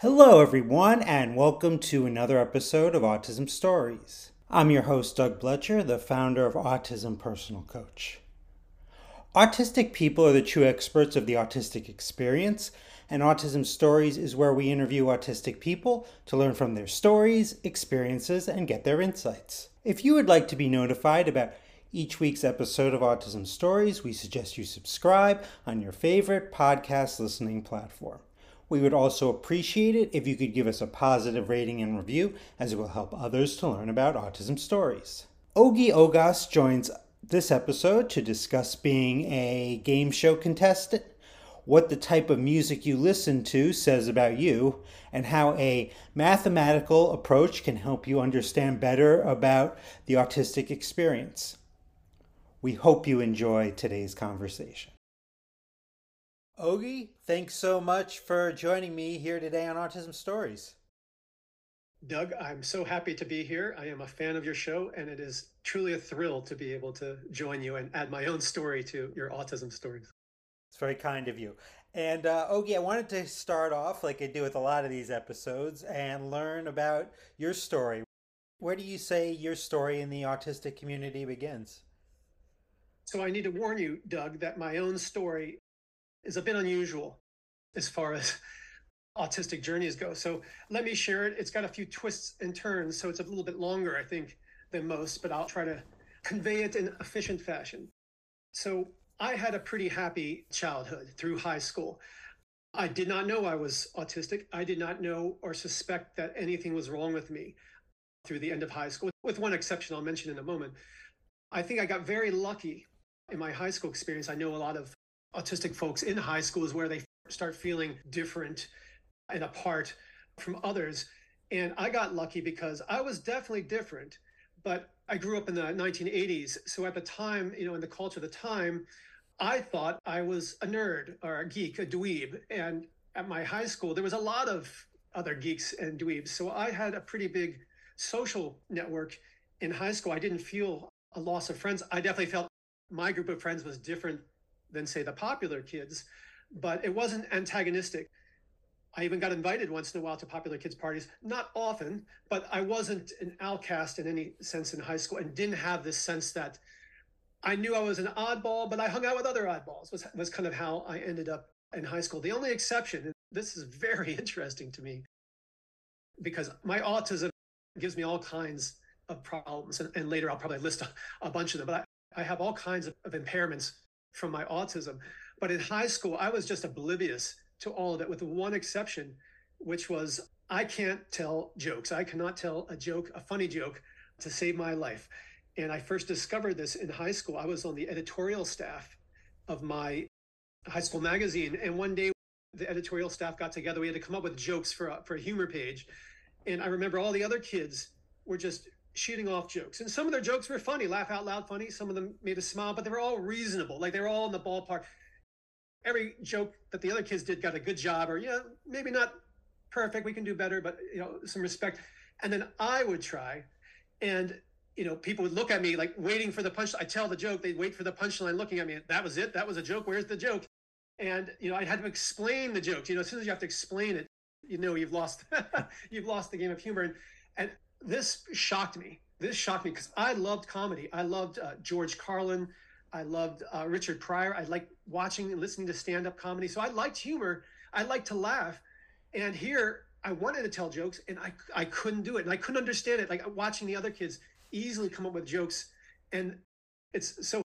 Hello, everyone, and welcome to another episode of Autism Stories. I'm your host, Doug Blecher, the founder of Autism Personal Coach. Autistic people are the true experts of the autistic experience, and Autism Stories is where we interview autistic people to learn from their stories, experiences, and get their insights. If you would like to be notified about each week's episode of Autism Stories, we suggest you subscribe on your favorite podcast listening platform. We would also appreciate it if you could give us a positive rating and review, as it will help others to learn about autism stories. Ogi Ogas joins this episode to discuss being a game show contestant, what the type of music you listen to says about you, and how a mathematical approach can help you understand better about the autistic experience. We hope you enjoy today's conversation. Ogi, thanks so much for joining me here today on Autism Stories. Doug, I'm so happy to be here. I am a fan of your show, and it is truly a thrill to be able to join you and add my own story to your autism stories. It's very kind of you. And uh, Ogi, I wanted to start off, like I do with a lot of these episodes, and learn about your story. Where do you say your story in the autistic community begins? So I need to warn you, Doug, that my own story is a bit unusual as far as autistic journeys go. So let me share it. It's got a few twists and turns, so it's a little bit longer, I think, than most, but I'll try to convey it in efficient fashion. So I had a pretty happy childhood through high school. I did not know I was autistic. I did not know or suspect that anything was wrong with me through the end of high school, with one exception I'll mention in a moment. I think I got very lucky in my high school experience. I know a lot of autistic folks in high school is where they start feeling different and apart from others. And I got lucky because I was definitely different, but I grew up in the 1980s. So at the time, you know, in the culture of the time, I thought I was a nerd or a geek, a dweeb. And at my high school, there was a lot of other geeks and dweebs. So I had a pretty big social network in high school. I didn't feel a loss of friends. I definitely felt my group of friends was different than say the popular kids, but it wasn't antagonistic. I even got invited once in a while to popular kids parties, not often, but I wasn't an outcast in any sense in high school and didn't have this sense that I knew I was an oddball, but I hung out with other oddballs was, was kind of how I ended up in high school. The only exception, and this is very interesting to me, because my autism gives me all kinds of problems. And, and later I'll probably list a, a bunch of them, but I, I have all kinds of, of impairments from my autism. But in high school, I was just oblivious to all of it, with one exception, which was I can't tell jokes. I cannot tell a joke, a funny joke, to save my life. And I first discovered this in high school. I was on the editorial staff of my high school magazine. And one day, the editorial staff got together. We had to come up with jokes for a, for a humor page. And I remember all the other kids were just shooting off jokes. And some of their jokes were funny, laugh out loud funny. Some of them made us smile, but they were all reasonable. Like they were all in the ballpark. Every joke that the other kids did got a good job, or, you know, maybe not perfect. We can do better, but, you know, some respect. And then I would try. And, you know, people would look at me like waiting for the punch. I tell the joke, they'd wait for the punchline looking at me. That was it. That was a joke. Where's the joke? And, you know, I had to explain the jokes. You know, as soon as you have to explain it, you know, you've lost, you've lost the game of humor. And, and this shocked me. This shocked me because I loved comedy. I loved uh, George Carlin. I loved uh, Richard Pryor. I liked watching and listening to stand up comedy. So I liked humor. I liked to laugh. And here I wanted to tell jokes and I, I couldn't do it. And I couldn't understand it. Like watching the other kids easily come up with jokes. And it's so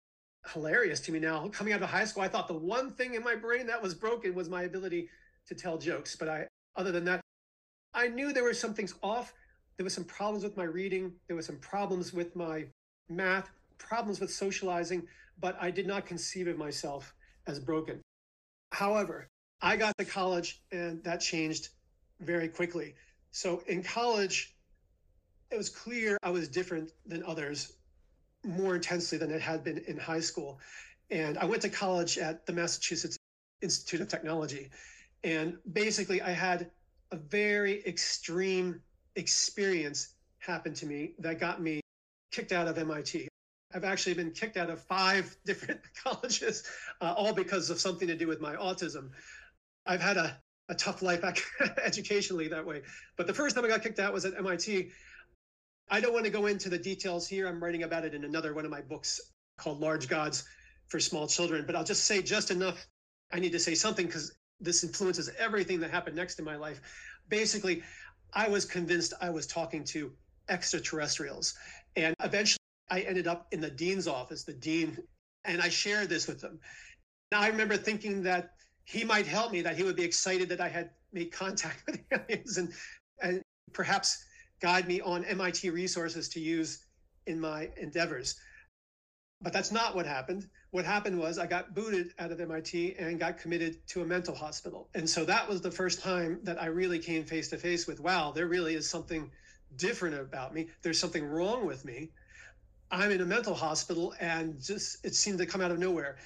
hilarious to me now. Coming out of high school, I thought the one thing in my brain that was broken was my ability to tell jokes. But I, other than that, I knew there were some things off there was some problems with my reading. There was some problems with my math, problems with socializing, but I did not conceive of myself as broken. However, I got to college and that changed very quickly. So in college, it was clear I was different than others more intensely than it had been in high school. And I went to college at the Massachusetts Institute of Technology. And basically, I had a very extreme experience happened to me that got me kicked out of MIT. I've actually been kicked out of five different colleges, uh, all because of something to do with my autism. I've had a a tough life educationally that way. But the first time I got kicked out was at MIT. I don't want to go into the details here. I'm writing about it in another one of my books called Large Gods for Small Children. But I'll just say just enough. I need to say something because this influences everything that happened next in my life. Basically, I was convinced I was talking to extraterrestrials. And eventually I ended up in the dean's office, the dean, and I shared this with them. Now I remember thinking that he might help me, that he would be excited that I had made contact with aliens and, and perhaps guide me on MIT resources to use in my endeavors. But that's not what happened. What happened was I got booted out of MIT and got committed to a mental hospital. And so that was the first time that I really came face to face with wow, there really is something different about me. There's something wrong with me. I'm in a mental hospital and just it seemed to come out of nowhere.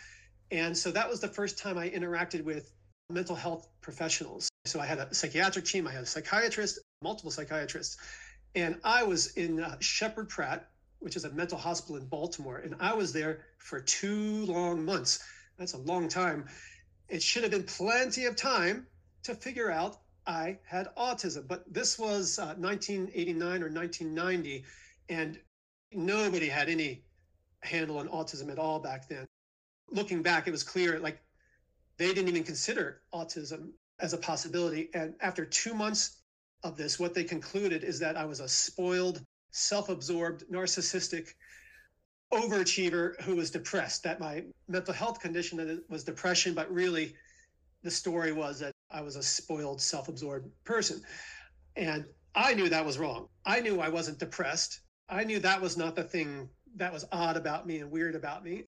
And so that was the first time I interacted with mental health professionals. So I had a psychiatric team, I had a psychiatrist, multiple psychiatrists, and I was in uh, Sheppard Pratt, which is a mental hospital in Baltimore, and I was there for two long months. That's a long time. It should have been plenty of time to figure out I had autism. But this was uh, 1989 or 1990, and nobody had any handle on autism at all back then. Looking back, it was clear like they didn't even consider autism as a possibility. And after two months of this, what they concluded is that I was a spoiled, self absorbed, narcissistic overachiever who was depressed, that my mental health condition was depression, but really the story was that I was a spoiled, self absorbed person. And I knew that was wrong. I knew I wasn't depressed. I knew that was not the thing that was odd about me and weird about me.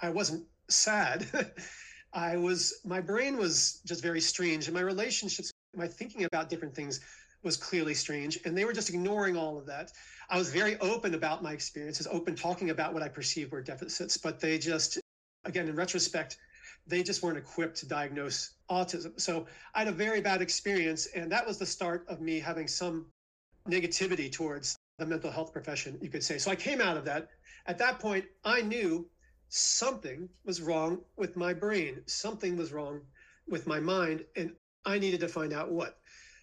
I wasn't sad. I was, my brain was just very strange. And my relationships, my thinking about different things was clearly strange. And they were just ignoring all of that. I was very open about my experiences, open talking about what I perceived were deficits, but they just, again, in retrospect, they just weren't equipped to diagnose autism. So I had a very bad experience, and that was the start of me having some negativity towards the mental health profession, you could say. So I came out of that. At that point, I knew something was wrong with my brain, something was wrong with my mind, and I needed to find out what.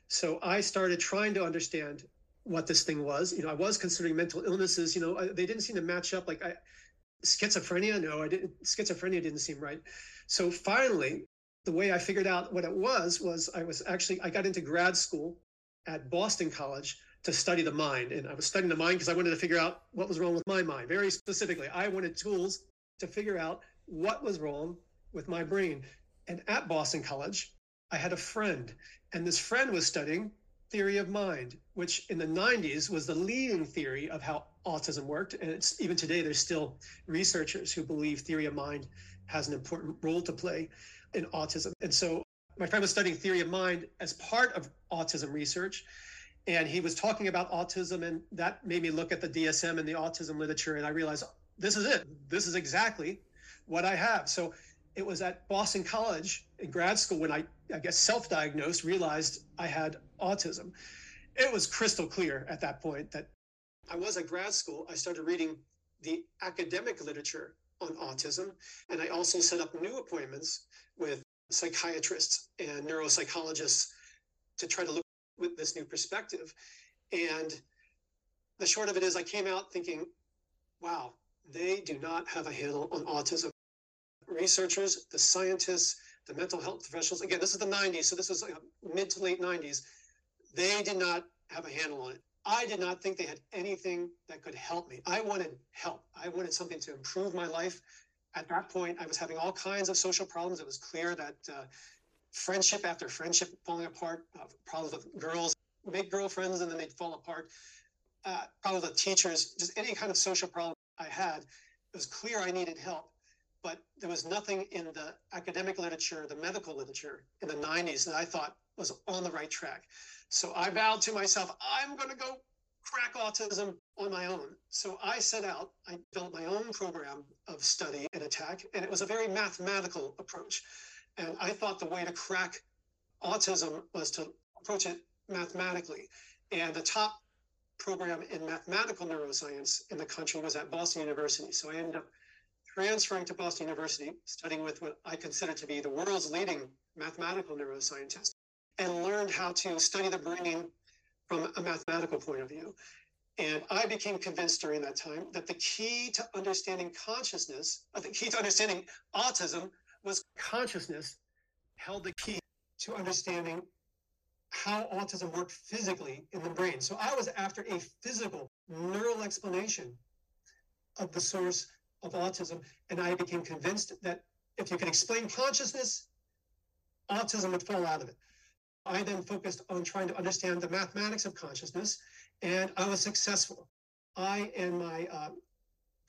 So I started trying to understand what this thing was. You know, I was considering mental illnesses. You know, they didn't seem to match up. Like I, schizophrenia, no, I didn't. Schizophrenia didn't seem right. So finally, the way I figured out what it was was I was actually I got into grad school at Boston College to study the mind, and I was studying the mind because I wanted to figure out what was wrong with my mind. Very specifically, I wanted tools to figure out what was wrong with my brain. And at Boston College, I had a friend, and this friend was studying theory of mind, which in the 90s was the leading theory of how autism worked. And it's even today, there's still researchers who believe theory of mind has an important role to play in autism. And so my friend was studying theory of mind as part of autism research. And he was talking about autism, and that made me look at the DSM and the autism literature. And I realized this is it. This is exactly what I have. So it was at Boston College in grad school when I, I guess, self diagnosed, realized I had autism. It was crystal clear at that point that I was at grad school. I started reading the academic literature on autism. And I also set up new appointments with psychiatrists and neuropsychologists to try to look with this new perspective. And the short of it is, I came out thinking, wow, they do not have a handle on autism. Researchers, the scientists, the mental health professionals, again, this is the 90s, so this was like mid to late 90s, they did not have a handle on it. I did not think they had anything that could help me. I wanted help. I wanted something to improve my life. At that point, I was having all kinds of social problems. It was clear that uh, friendship after friendship falling apart, uh, problems with girls, make girlfriends and then they'd fall apart, uh, problems with teachers, just any kind of social problem I had. It was clear I needed help, but there was nothing in the academic literature, the medical literature in the 90s that I thought was on the right track. So I vowed to myself, I'm going to go crack autism on my own. So I set out, I built my own program of study and attack, and it was a very mathematical approach. And I thought the way to crack autism was to approach it mathematically. And the top program in mathematical neuroscience in the country was at Boston University. So I ended up transferring to Boston University, studying with what I consider to be the world's leading mathematical neuroscientist. and learned how to study the brain from a mathematical point of view. And I became convinced during that time that the key to understanding consciousness, uh, the key to understanding autism was consciousness held the key to understanding how autism worked physically in the brain. So I was after a physical neural explanation of the source of autism. And I became convinced that if you could explain consciousness, autism would fall out of it. I then focused on trying to understand the mathematics of consciousness, and I was successful. I and my uh,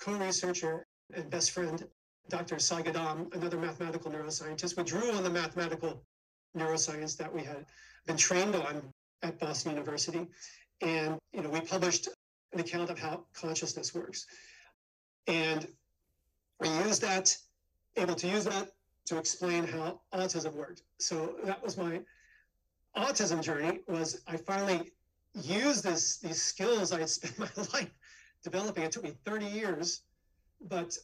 co researcher and best friend, Dr. Sai Gaddam, another mathematical neuroscientist, we drew on the mathematical neuroscience that we had been trained on at Boston University. And you know, we published an account of how consciousness works. And we used that, able to use that to explain how autism worked. So that was my autism journey was I finally used this these skills I had spent my life developing. It took me 30 years, but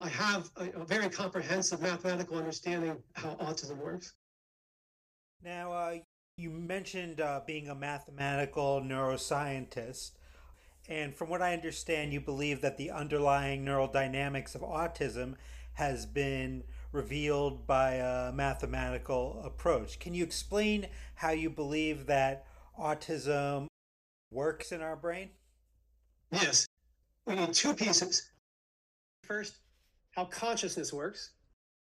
I have a, a very comprehensive mathematical understanding how autism works. Now, uh, you mentioned uh, being a mathematical neuroscientist. And from what I understand, you believe that the underlying neural dynamics of autism has been revealed by a mathematical approach. Can you explain how you believe that autism works in our brain? Yes. We need two pieces. First, how consciousness works.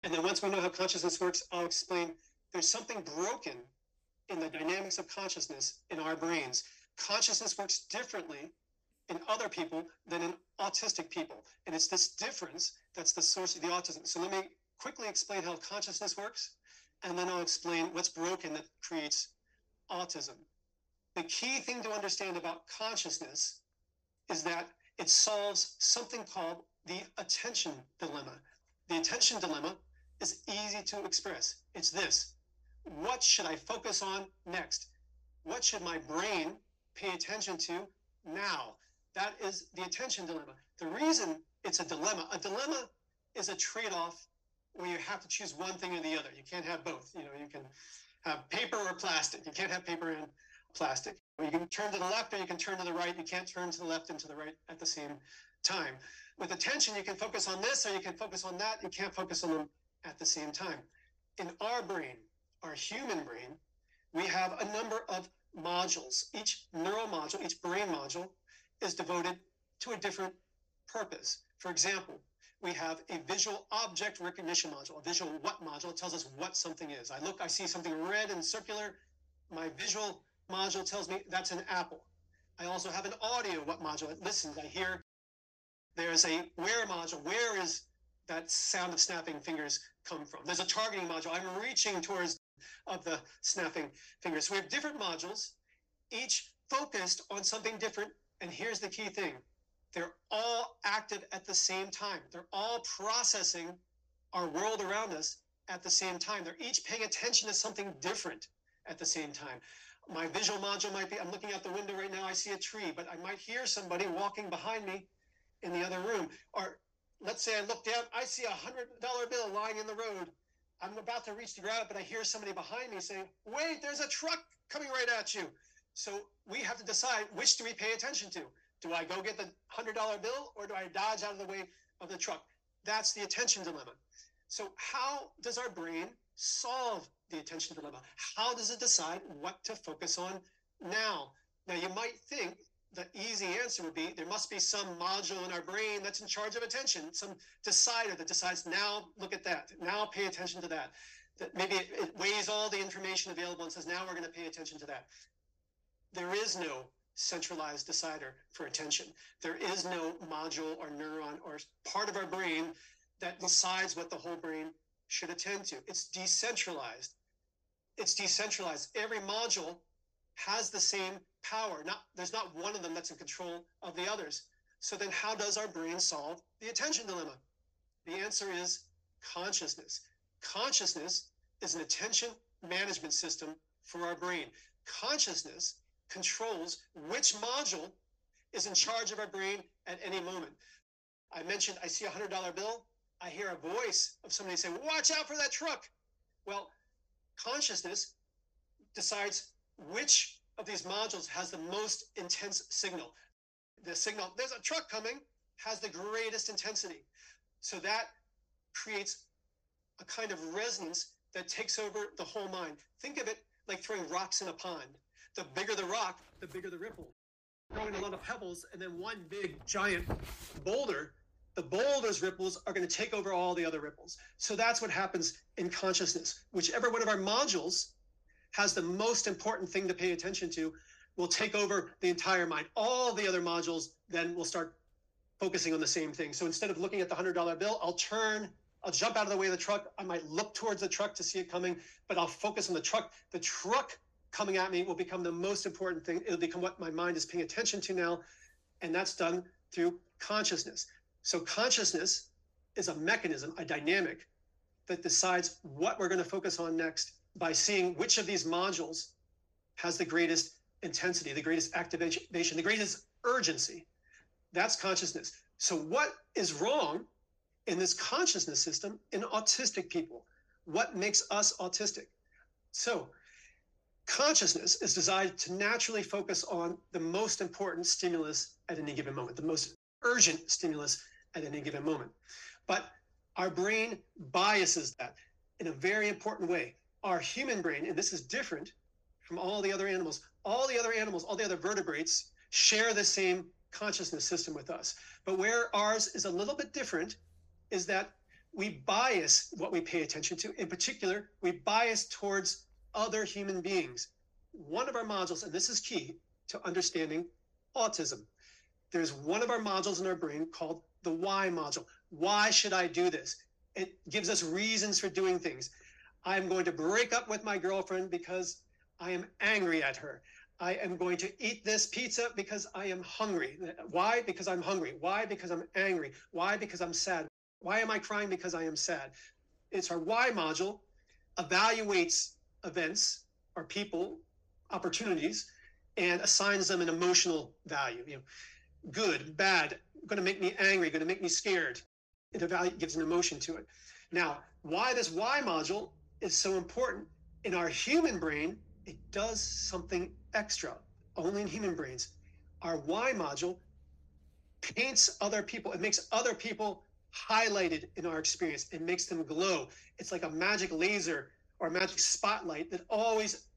And then once we know how consciousness works, I'll explain there's something broken in the dynamics of consciousness in our brains. Consciousness works differently in other people than in autistic people. And it's this difference that's the source of the autism. So let me quickly explain how consciousness works, and then I'll explain what's broken that creates autism. The key thing to understand about consciousness is that it solves something called the attention dilemma. The attention dilemma is easy to express. It's this What should I focus on next? What should my brain pay attention to now? That is the attention dilemma. The reason it's a dilemma, a dilemma is a trade off where you have to choose one thing or the other. You can't have both. You know, you can have paper or plastic. You can't have paper and plastic. You can turn to the left or you can turn to the right. You can't turn to the left and to the right at the same time. With attention, you can focus on this or you can focus on that. You can't focus on them at the same time. In our brain, our human brain, we have a number of modules. Each neural module, each brain module is devoted to a different purpose. For example, we have a visual object recognition module, a visual what module. It tells us what something is. I look, I see something red and circular. My visual module tells me that's an apple. I also have an audio what module. It listens. I hear there's a where module. Where is that sound of snapping fingers come from? There's a targeting module. I'm reaching towards of the snapping fingers. So we have different modules, each focused on something different. And here's the key thing they're all active at the same time. They're all processing our world around us at the same time. They're each paying attention to something different at the same time. My visual module might be I'm looking out the window right now, I see a tree, but I might hear somebody walking behind me in the other room. Or let's say I look down, I see a hundred dollar bill lying in the road. I'm about to reach to grab it, but I hear somebody behind me saying, Wait, there's a truck coming right at you. So we have to decide which do we pay attention to? Do I go get the $100 bill or do I dodge out of the way of the truck? That's the attention dilemma. So, how does our brain solve the attention dilemma? How does it decide what to focus on now? Now, you might think the easy answer would be there must be some module in our brain that's in charge of attention, some decider that decides now look at that, now pay attention to that. That maybe it, it weighs all the information available and says now we're going to pay attention to that. There is no centralized decider for attention. There is no module or neuron or part of our brain that decides what the whole brain should attend to. It's decentralized. It's decentralized. Every module has the same power. Not there's not one of them that's in control of the others. So then how does our brain solve the attention dilemma? The answer is consciousness. Consciousness is an attention management system for our brain. Consciousness controls which module is in charge of our brain at any moment. I mentioned I see a $100 bill. I hear a voice of somebody say, Watch out for that truck. Well, consciousness decides which of these modules has the most intense signal. The signal, there's a truck coming, has the greatest intensity. So that creates a kind of resonance that takes over the whole mind. Think of it like throwing rocks in a pond. The bigger the rock, the bigger the ripple. Throwing a lot of pebbles and then one big giant boulder, the boulder's ripples are going to take over all the other ripples. So that's what happens in consciousness. Whichever one of our modules has the most important thing to pay attention to will take over the entire mind. All the other modules then will start focusing on the same thing. So instead of looking at the $100 bill, I'll turn I'll jump out of the way of the truck. I might look towards the truck to see it coming, but I'll focus on the truck. The truck coming at me will become the most important thing. It'll become what my mind is paying attention to now. And that's done through consciousness. So consciousness is a mechanism, a dynamic that decides what we're going to focus on next by seeing which of these modules has the greatest intensity, the greatest activation, the greatest urgency. That's consciousness. So what is wrong in this consciousness system in autistic people. What makes us autistic? So, consciousness is designed to naturally focus on the most important stimulus at any given moment, the most urgent stimulus at any given moment. But our brain biases that in a very important way. Our human brain, and this is different from all the other animals, all the other animals, all the other vertebrates share the same consciousness system with us. But where ours is a little bit different is that we bias what we pay attention to. In particular, we bias towards other human beings. One of our modules, and this is key to understanding autism, there's one of our modules in our brain called the why module. Why should I do this? It gives us reasons for doing things. I'm going to break up with my girlfriend because I am angry at her. I am going to eat this pizza because I am hungry. Why? Because I'm hungry. Why? Because I'm angry. Why? Because I'm sad. Why am I crying? Because I am sad. It's our why module evaluates events or people, opportunities, and assigns them an emotional value. You know, good, bad, going to make me angry, going to make me scared. It evaluates, gives an emotion to it. Now, why this why module is so important in our human brain, it does something extra, only in human brains. Our why module paints other people, it makes other people highlighted in our experience. It makes them glow. It's like a magic laser or magic spotlight that always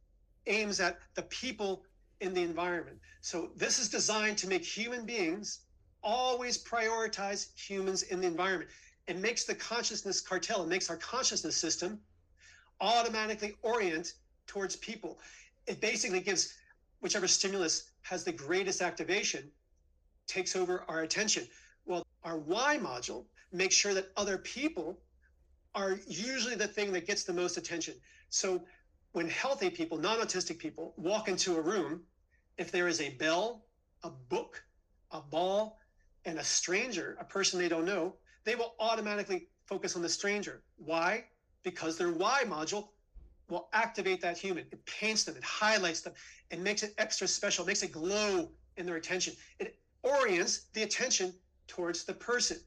aims at the people in the environment. So this is designed to make human beings always prioritize humans in the environment. It makes the consciousness cartel, it makes our consciousness system automatically orient towards people. It basically gives whichever stimulus has the greatest activation takes over our attention. Well, our why module makes sure that other people are usually the thing that gets the most attention. So when healthy people, non autistic people, walk into a room, if there is a bell, a book, a ball, and a stranger, a person they don't know, they will automatically focus on the stranger. Why? Because their why module will activate that human. It paints them, it highlights them, it makes it extra special, makes it glow in their attention. It orients the attention towards the person.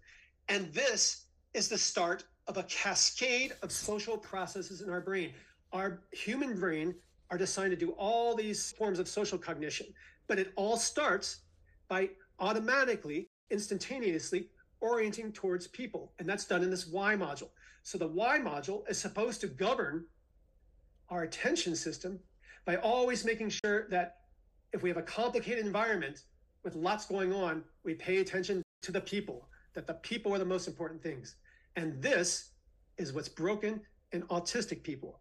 And this is the start of a cascade of social processes in our brain. Our human brain are designed to do all these forms of social cognition, but it all starts by automatically, instantaneously orienting towards people. And that's done in this why module. So the why module is supposed to govern our attention system by always making sure that if we have a complicated environment with lots going on, we pay attention to the people that the people are the most important things. And this is what's broken in autistic people.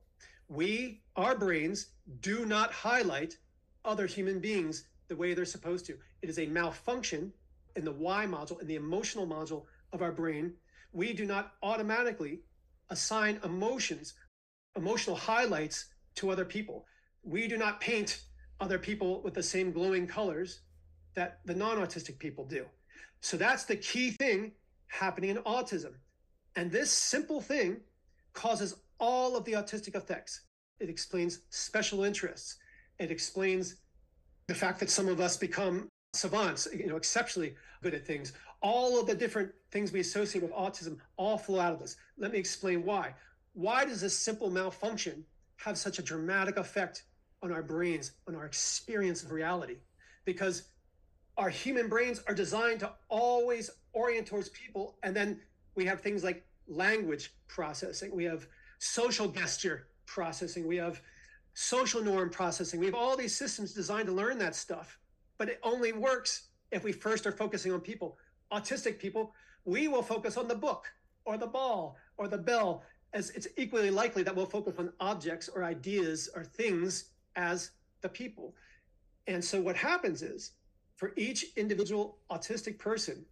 We, our brains, do not highlight other human beings the way they're supposed to. It is a malfunction in the why module, in the emotional module of our brain. We do not automatically assign emotions, emotional highlights to other people. We do not paint other people with the same glowing colors that the non autistic people do. So that's the key thing happening in autism. And this simple thing causes all of the autistic effects. It explains special interests. It explains the fact that some of us become savants, you know, exceptionally good at things. All of the different things we associate with autism all flow out of this. Let me explain why. Why does this simple malfunction have such a dramatic effect on our brains, on our experience of reality, because our human brains are designed to always orient towards people. And then we have things like language processing, we have social gesture processing, we have social norm processing. We have all these systems designed to learn that stuff, but it only works if we first are focusing on people. Autistic people, we will focus on the book or the ball or the bell, as it's equally likely that we'll focus on objects or ideas or things as the people. And so what happens is for each individual autistic person,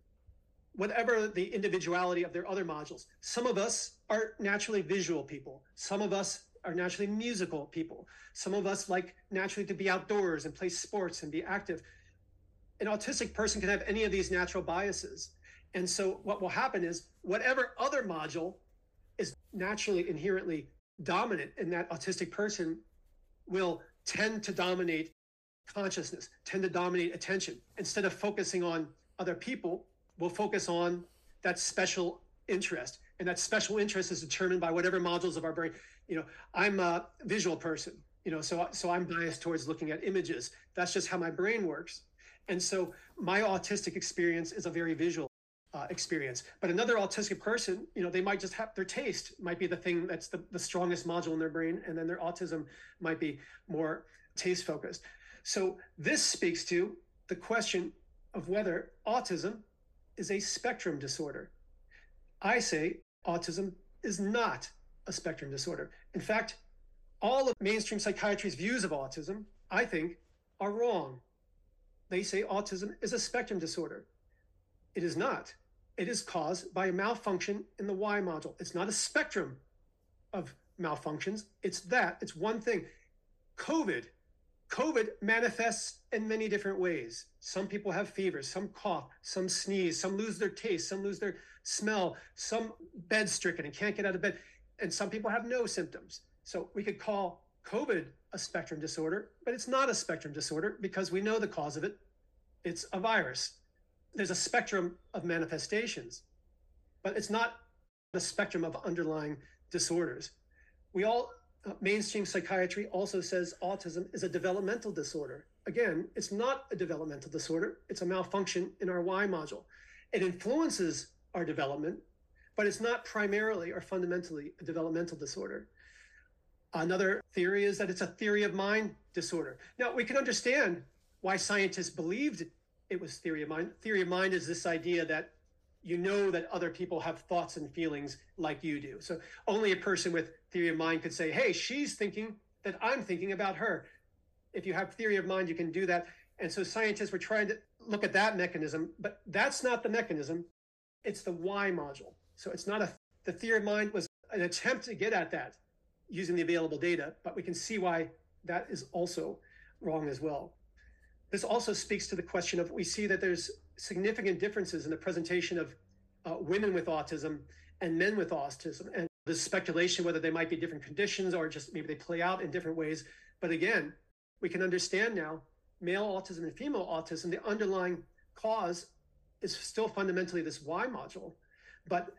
whatever the individuality of their other modules, some of us are naturally visual people, some of us are naturally musical people, some of us like naturally to be outdoors and play sports and be active. An autistic person can have any of these natural biases. And so what will happen is whatever other module is naturally inherently dominant in that autistic person will tend to dominate consciousness, tend to dominate attention. Instead of focusing on other people, we'll focus on that special interest. And that special interest is determined by whatever modules of our brain. You know, I'm a visual person, you know, so so I'm biased towards looking at images. That's just how my brain works. And so my autistic experience is a very visual uh, experience. But another autistic person, you know, they might just have their taste might be the thing that's the, the strongest module in their brain, and then their autism might be more taste focused. So this speaks to the question of whether autism is a spectrum disorder. I say autism is not a spectrum disorder. In fact, all of mainstream psychiatry's views of autism, I think, are wrong. They say autism is a spectrum disorder. It is not. It is caused by a malfunction in the why module. It's not a spectrum of malfunctions. It's that. It's one thing. COVID COVID manifests in many different ways. Some people have fevers, some cough, some sneeze, some lose their taste, some lose their smell, some bed stricken and can't get out of bed, and some people have no symptoms. So we could call COVID a spectrum disorder, but it's not a spectrum disorder because we know the cause of it. It's a virus. There's a spectrum of manifestations, but it's not a spectrum of underlying disorders. We all uh, mainstream psychiatry also says autism is a developmental disorder. Again, it's not a developmental disorder, it's a malfunction in our why module. It influences our development, but it's not primarily or fundamentally a developmental disorder. Another theory is that it's a theory of mind disorder. Now, we can understand why scientists believed it was theory of mind. Theory of mind is this idea that you know that other people have thoughts and feelings like you do. So only a person with theory of mind could say, hey, she's thinking that I'm thinking about her. If you have theory of mind, you can do that. And so scientists were trying to look at that mechanism, but that's not the mechanism. It's the why module. So it's not a, the theory of mind was an attempt to get at that using the available data, but we can see why that is also wrong as well. This also speaks to the question of we see that there's significant differences in the presentation of uh, women with autism and men with autism. And there's speculation whether they might be different conditions or just maybe they play out in different ways. But again, we can understand now male autism and female autism, the underlying cause is still fundamentally this why module. But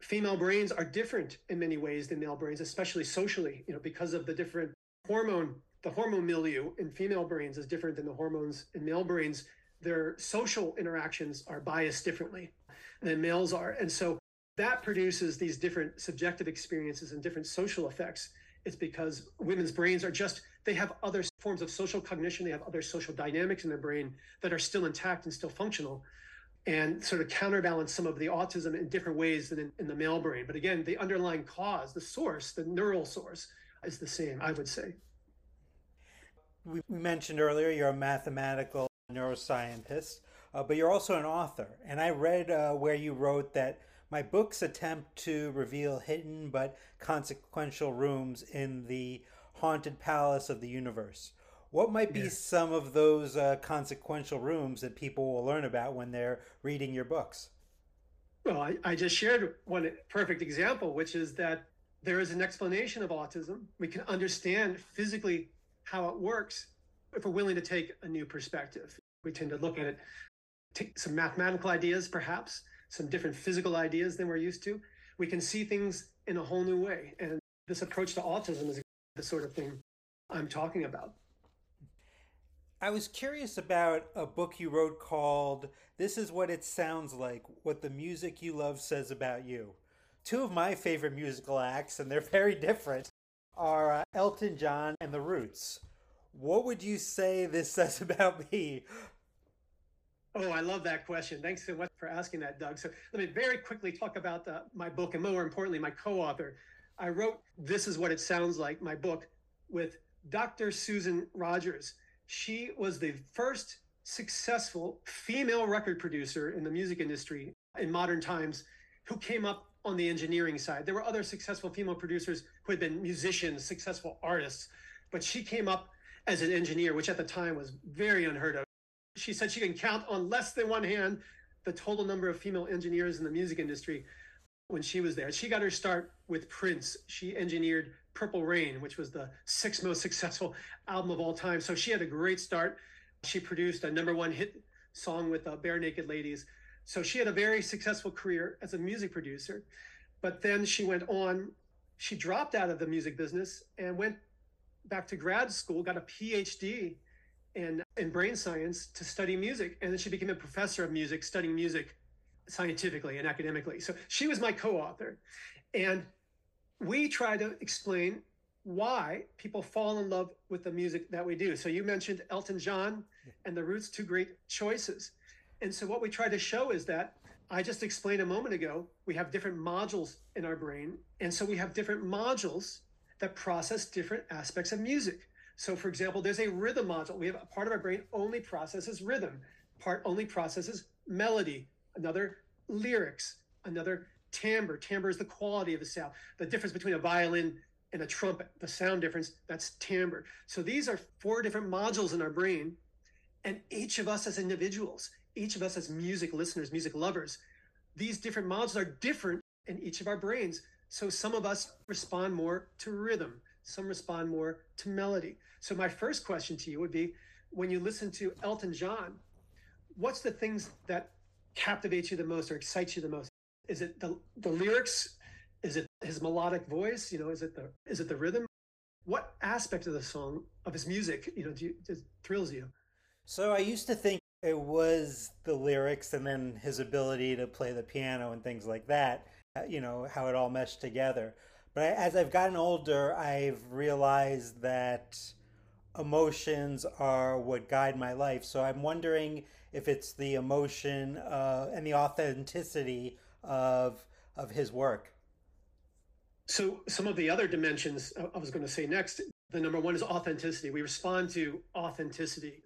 female brains are different in many ways than male brains, especially socially, you know, because of the different hormone, the hormone milieu in female brains is different than the hormones in male brains their social interactions are biased differently than males are. And so that produces these different subjective experiences and different social effects. It's because women's brains are just, they have other forms of social cognition, they have other social dynamics in their brain that are still intact and still functional and sort of counterbalance some of the autism in different ways than in, in the male brain. But again, the underlying cause, the source, the neural source is the same, I would say. We mentioned earlier you're a mathematical neuroscientist, uh, but you're also an author. And I read uh, where you wrote that my books attempt to reveal hidden but consequential rooms in the haunted palace of the universe. What might be some of those uh, consequential rooms that people will learn about when they're reading your books? Well, I, I just shared one perfect example, which is that there is an explanation of autism. We can understand physically how it works if we're willing to take a new perspective. We tend to look at it, take some mathematical ideas, perhaps, some different physical ideas than we're used to. We can see things in a whole new way. And this approach to autism is the sort of thing. I'm talking about. I was curious about a book you wrote called This is What It Sounds Like What the Music You Love Says About You. Two of my favorite musical acts, and they're very different, are uh, Elton John and The Roots. What would you say this says about me? Oh, I love that question. Thanks so much for asking that, Doug. So let me very quickly talk about uh, my book and more importantly, my co author. I wrote This is What It Sounds Like, my book, with Dr. Susan Rogers. She was the first successful female record producer in the music industry in modern times who came up on the engineering side. There were other successful female producers who had been musicians, successful artists, but she came up as an engineer, which at the time was very unheard of. She said she can count on less than one hand the total number of female engineers in the music industry when she was there. She got her start with Prince. She engineered Purple Rain, which was the sixth most successful album of all time. So she had a great start. She produced a number one hit song with uh, Barenaked Ladies. So she had a very successful career as a music producer. But then she went on, she dropped out of the music business and went back to grad school, got a PhD in, in brain science to study music. And then she became a professor of music, studying music scientifically and academically. So she was my co author. And we try to explain why people fall in love with the music that we do. So you mentioned Elton John and the Roots, two great choices. And so what we try to show is that I just explained a moment ago, we have different modules in our brain. And so we have different modules that process different aspects of music. So for example, there's a rhythm module. We have a part of our brain only processes rhythm, part only processes melody, another lyrics, another timbre. Timbre is the quality of the sound. The difference between a violin and a trumpet, the sound difference, that's timbre. So these are four different modules in our brain. And each of us as individuals, each of us as music listeners, music lovers, these different modules are different in each of our brains. So some of us respond more to rhythm, some respond more to melody. So my first question to you would be when you listen to Elton John, what's the things that captivates you the most or excites you the most? Is it the, the lyrics? Is it his melodic voice? You know, is it the is it the rhythm? What aspect of the song of his music, you know, do you, thrills you? So I used to think it was the lyrics and then his ability to play the piano and things like that. Uh, you know how it all meshed together. But as I've gotten older, I've realized that emotions are what guide my life. So I'm wondering if it's the emotion uh, and the authenticity of of his work. So some of the other dimensions I was going to say next. The number one is authenticity. We respond to authenticity.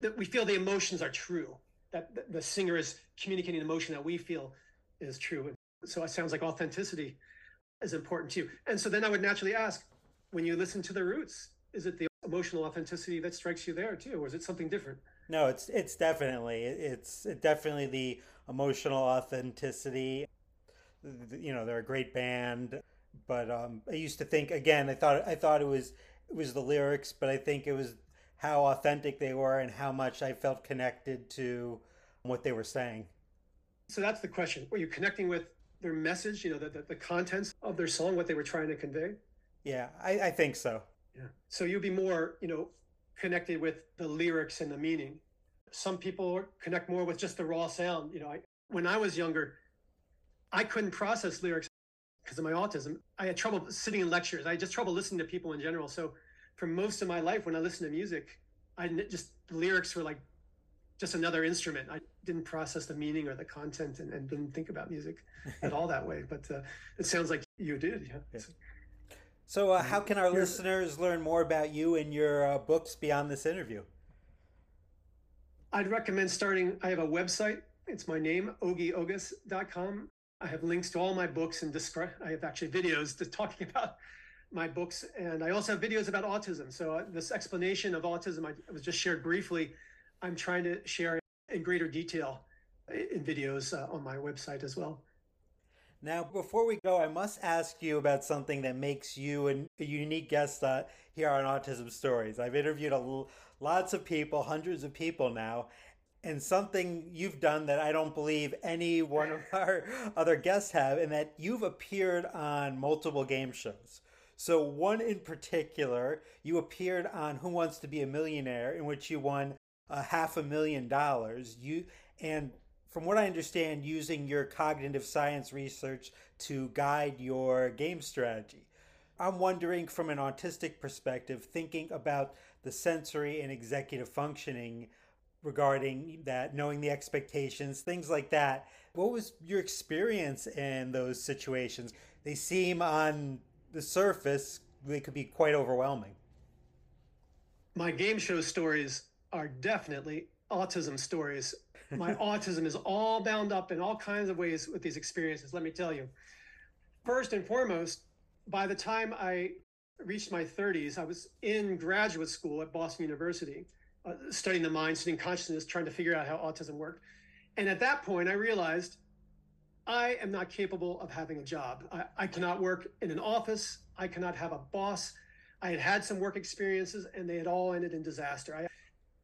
That we feel the emotions are true. That the singer is communicating emotion that we feel is true. So it sounds like authenticity is important to you. And so then I would naturally ask, when you listen to the roots, is it the emotional authenticity that strikes you there too, or is it something different? No, it's it's definitely it's definitely the emotional authenticity. You know, they're a great band, but um, I used to think again. I thought I thought it was it was the lyrics, but I think it was how authentic they were and how much I felt connected to what they were saying. So that's the question. Were you connecting with their message? You know, the the, the contents of their song, what they were trying to convey. Yeah, I, I think so. Yeah. So you'd be more, you know, connected with the lyrics and the meaning. Some people connect more with just the raw sound. You know, I, when I was younger, I couldn't process lyrics because of my autism. I had trouble sitting in lectures. I had just trouble listening to people in general. So for most of my life, when I listened to music, I just the lyrics were like just another instrument. I didn't process the meaning or the content and, and didn't think about music at all that way. But uh, it sounds like you did. Yeah. yeah. So, uh, how can our listeners learn more about you and your uh, books beyond this interview? I'd recommend starting. I have a website. It's my name, ogiogas.com. I have links to all my books and describe. I have actually videos to talking about my books, and I also have videos about autism. So uh, this explanation of autism I was just shared briefly. I'm trying to share in greater detail in videos uh, on my website as well. Now, before we go, I must ask you about something that makes you a, a unique guest uh, here on Autism Stories. I've interviewed lots of people, hundreds of people now, and something you've done that I don't believe any one of our other guests have, and that you've appeared on multiple game shows. So, one in particular, you appeared on Who Wants to Be a Millionaire, in which you won a half a million dollars. You and from what I understand, using your cognitive science research to guide your game strategy. I'm wondering from an autistic perspective, thinking about the sensory and executive functioning regarding that, knowing the expectations, things like that. What was your experience in those situations? They seem on the surface, they could be quite overwhelming. My game show stories are definitely autism stories. My autism is all bound up in all kinds of ways with these experiences, let me tell you. First and foremost, by the time I reached my 30s, I was in graduate school at Boston University, uh, studying the mind, studying consciousness, trying to figure out how autism worked. And at that point, I realized I am not capable of having a job. I, I cannot work in an office. I cannot have a boss. I had had some work experiences and they had all ended in disaster. I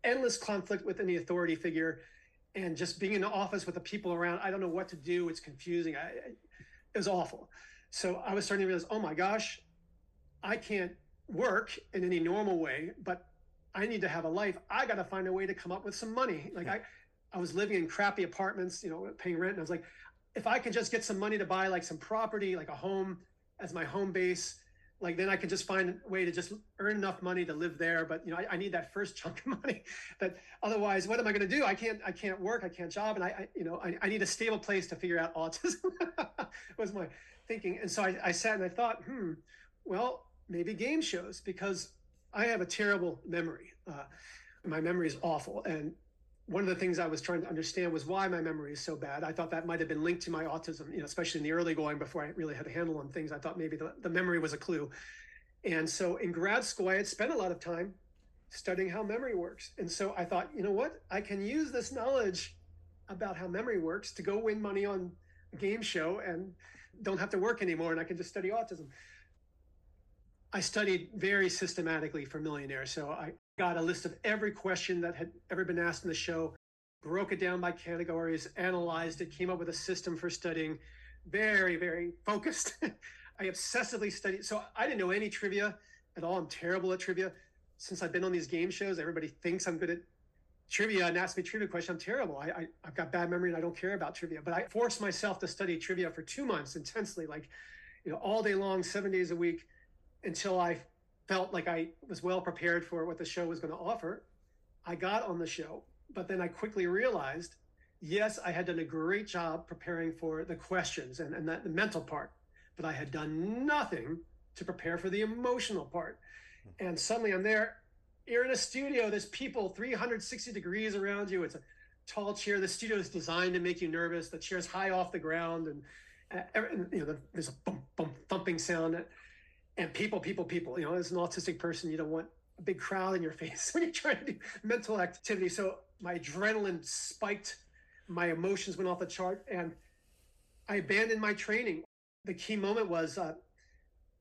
endless conflict with any authority figure and just being in the office with the people around. I don't know what to do. It's confusing. I, it was awful. So I was starting to realize, oh my gosh, I can't work in any normal way, but I need to have a life. I got to find a way to come up with some money. Like I, I was living in crappy apartments, you know, paying rent. And I was like, if I could just get some money to buy like some property, like a home as my home base, like then I can just find a way to just earn enough money to live there. But you know, I, I need that first chunk of money. But otherwise, what am I going to do? I can't. I can't work. I can't job, and I, I you know, I, I, need a stable place to figure out autism. was my thinking, and so I, sat and I thought, hmm, well, maybe game shows because I have a terrible memory. Uh, my memory is awful, and one of the things I was trying to understand was why my memory is so bad. I thought that might have been linked to my autism, you know, especially in the early going before I really had a handle on things. I thought maybe the, the memory was a clue. And so in grad school, I had spent a lot of time studying how memory works. And so I thought, you know what? I can use this knowledge about how memory works to go win money on a game show and don't have to work anymore and I can just study autism. I studied very systematically for Millionaire. So I got a list of every question that had ever been asked in the show, broke it down by categories, analyzed it, came up with a system for studying. Very, very focused. I obsessively studied. So I didn't know any trivia at all. I'm terrible at trivia. Since I've been on these game shows, everybody thinks I'm good at trivia and ask me trivia question. I'm terrible. I, I have got bad memory and I don't care about trivia. But I forced myself to study trivia for two months intensely, like you know, all day long, seven days a week until I felt like I was well prepared for what the show was going to offer. I got on the show, but then I quickly realized yes, I had done a great job preparing for the questions and, and that, the mental part, but I had done nothing to prepare for the emotional part. Hmm. And suddenly I'm there, you're in a studio, there's people 360 degrees around you. It's a tall chair. The studio is designed to make you nervous. The chair's high off the ground and, and you know, there's a bump, bump, thumping sound and people, people, people. You know, as an autistic person, you don't want a big crowd in your face when you're trying to do mental activity. So my adrenaline spiked, my emotions went off the chart, and I abandoned my training. The key moment was uh,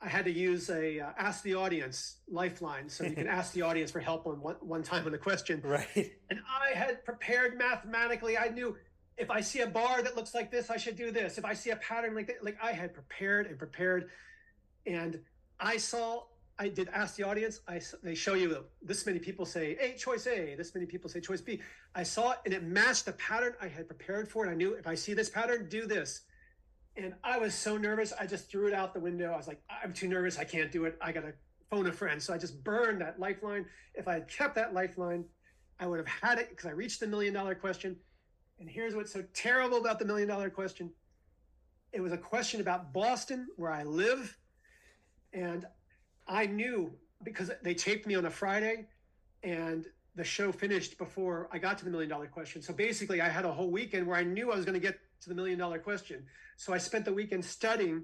I had to use a uh, ask the audience lifeline, so you can ask the audience for help on one, one time on the question. Right. And I had prepared mathematically. I knew if I see a bar that looks like this, I should do this. If I see a pattern like that, like I had prepared and prepared, and I saw, I did ask the audience, I, they show you this many people say A, choice A, this many people say choice B. I saw it and it matched the pattern I had prepared for. And I knew if I see this pattern, do this. And I was so nervous, I just threw it out the window. I was like, I'm too nervous. I can't do it. I got to phone a friend. So I just burned that lifeline. If I had kept that lifeline, I would have had it because I reached the million dollar question. And here's what's so terrible about the million dollar question it was a question about Boston, where I live and I knew because they taped me on a Friday and the show finished before I got to the million dollar question. So basically, I had a whole weekend where I knew I was going to get to the million dollar question. So I spent the weekend studying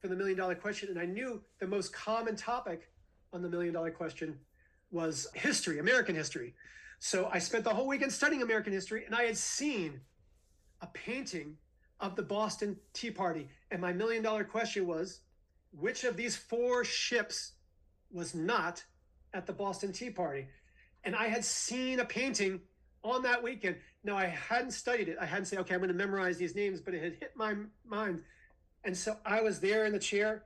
for the million dollar question. And I knew the most common topic on the million dollar question was history, American history. So I spent the whole weekend studying American history and I had seen a painting of the Boston Tea Party. And my million dollar question was which of these four ships was not at the Boston Tea Party? And I had seen a painting on that weekend. Now I hadn't studied it. I hadn't said, okay, I'm going to memorize these names, but it had hit my mind. And so I was there in the chair.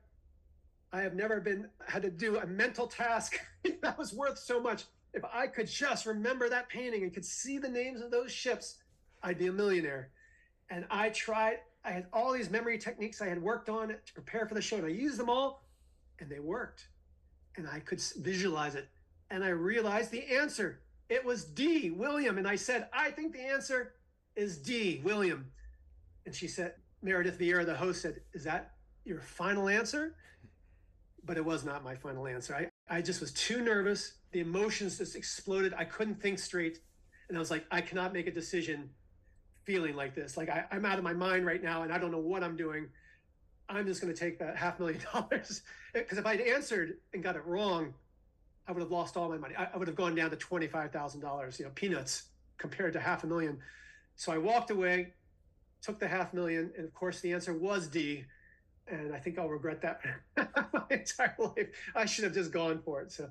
I have never been had to do a mental task that was worth so much. If I could just remember that painting and could see the names of those ships, I'd be a millionaire. And I tried, I had all these memory techniques I had worked on to prepare for the show, and I used them all, and they worked. And I could visualize it. And I realized the answer. It was D, William. And I said, I think the answer is D, William. And she said, Meredith Vieira, the host, said, Is that your final answer? But it was not my final answer. I, I just was too nervous. The emotions just exploded. I couldn't think straight. And I was like, I cannot make a decision feeling like this. Like I, am out of my mind right now and I don't know what I'm doing. I'm just going to take that half million dollars. Because if I'd answered and got it wrong, I would have lost all my money. I, I would have gone down to $25,000, you know, peanuts compared to half a million. So I walked away, took the half million. And of course, the answer was D. And I think I'll regret that my entire life. I should have just gone for it. So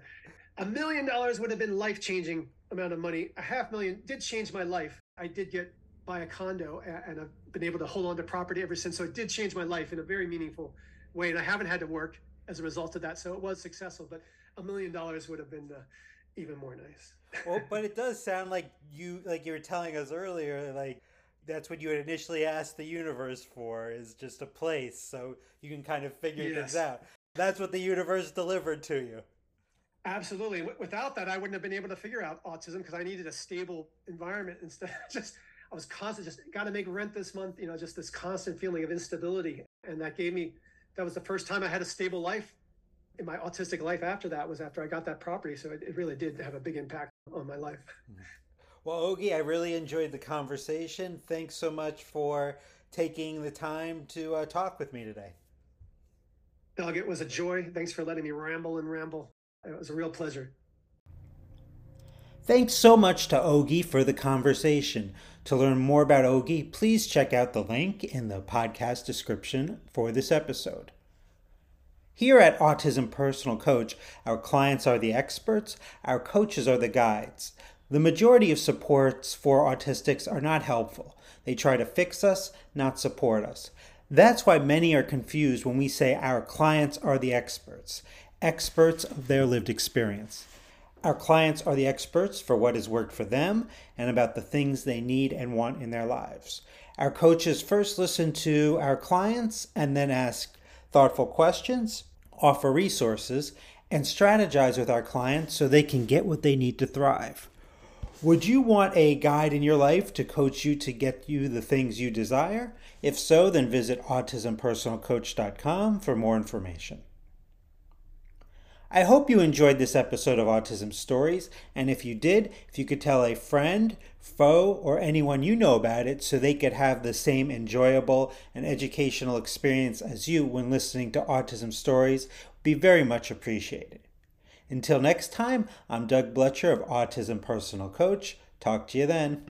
a million dollars would have been life changing amount of money. A half million did change my life. I did get buy a condo and I've been able to hold on to property ever since. So it did change my life in a very meaningful way. And I haven't had to work as a result of that. So it was successful, but a million dollars would have been uh, even more nice. well, but it does sound like you, like you were telling us earlier, like that's what you had initially asked the universe for is just a place. So you can kind of figure yes. things out. That's what the universe delivered to you. Absolutely. Without that, I wouldn't have been able to figure out autism because I needed a stable environment instead. Of just I was constant, just got to make rent this month. You know, just this constant feeling of instability, and that gave me. That was the first time I had a stable life in my autistic life. After that was after I got that property, so it, it really did have a big impact on my life. Mm-hmm. Well, Ogi, I really enjoyed the conversation. Thanks so much for taking the time to uh, talk with me today. Doug, it was a joy. Thanks for letting me ramble and ramble. It was a real pleasure. Thanks so much to Ogi for the conversation. To learn more about Ogi, please check out the link in the podcast description for this episode. Here at Autism Personal Coach, our clients are the experts, our coaches are the guides. The majority of supports for autistics are not helpful. They try to fix us, not support us. That's why many are confused when we say our clients are the experts, experts of their lived experience. Our clients are the experts for what has worked for them and about the things they need and want in their lives. Our coaches first listen to our clients and then ask thoughtful questions, offer resources, and strategize with our clients so they can get what they need to thrive. Would you want a guide in your life to coach you to get you the things you desire? If so, then visit autismpersonalcoach.com for more information. I hope you enjoyed this episode of Autism Stories, and if you did, if you could tell a friend, foe, or anyone you know about it so they could have the same enjoyable and educational experience as you when listening to Autism Stories, be very much appreciated. Until next time, I'm Doug Blecher of Autism Personal Coach. Talk to you then.